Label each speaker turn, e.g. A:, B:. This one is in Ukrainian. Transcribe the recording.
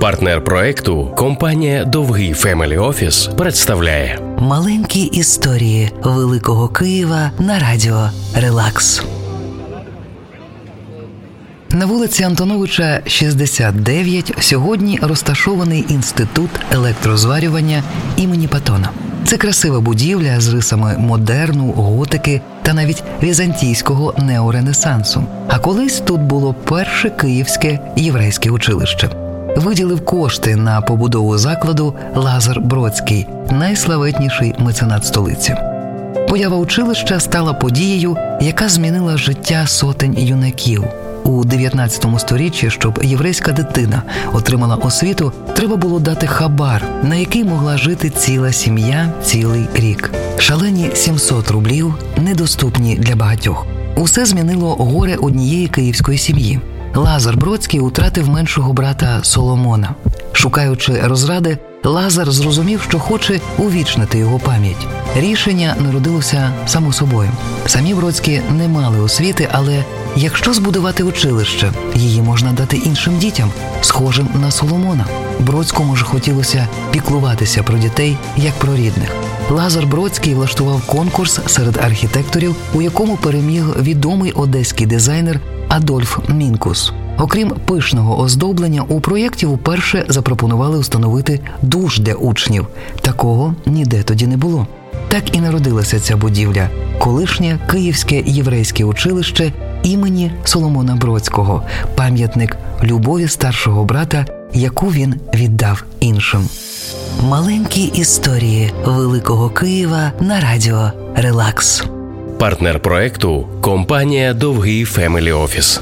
A: Партнер проекту компанія Довгий Family Office представляє
B: Маленькі історії Великого Києва на радіо Релакс. На вулиці Антоновича 69 сьогодні розташований інститут електрозварювання імені Патона. Це красива будівля з рисами модерну, готики та навіть візантійського неоренесансу. А колись тут було перше київське єврейське училище. Виділив кошти на побудову закладу Лазар Бродський, найславетніший меценат столиці. Поява училища стала подією, яка змінила життя сотень юнаків. У 19 сторіччі, щоб єврейська дитина отримала освіту, треба було дати хабар, на який могла жити ціла сім'я цілий рік. Шалені 700 рублів недоступні для багатьох. Усе змінило горе однієї київської сім'ї. Лазар Бродський утратив меншого брата Соломона. Шукаючи розради, Лазар зрозумів, що хоче увічнити його пам'ять. Рішення народилося само собою. Самі Бродські не мали освіти, але якщо збудувати училище, її можна дати іншим дітям, схожим на Соломона. Бродському ж хотілося піклуватися про дітей як про рідних. Лазар Бродський влаштував конкурс серед архітекторів, у якому переміг відомий одеський дизайнер Адольф Мінкус. Окрім пишного оздоблення, у проєкті вперше запропонували встановити душ для учнів. Такого ніде тоді не було. Так і народилася ця будівля, колишнє Київське єврейське училище імені Соломона Бродського, пам'ятник любові старшого брата, яку він віддав іншим. Маленькі історії Великого Києва на радіо Релакс.
A: Партнер проекту компанія Довгий Family Office.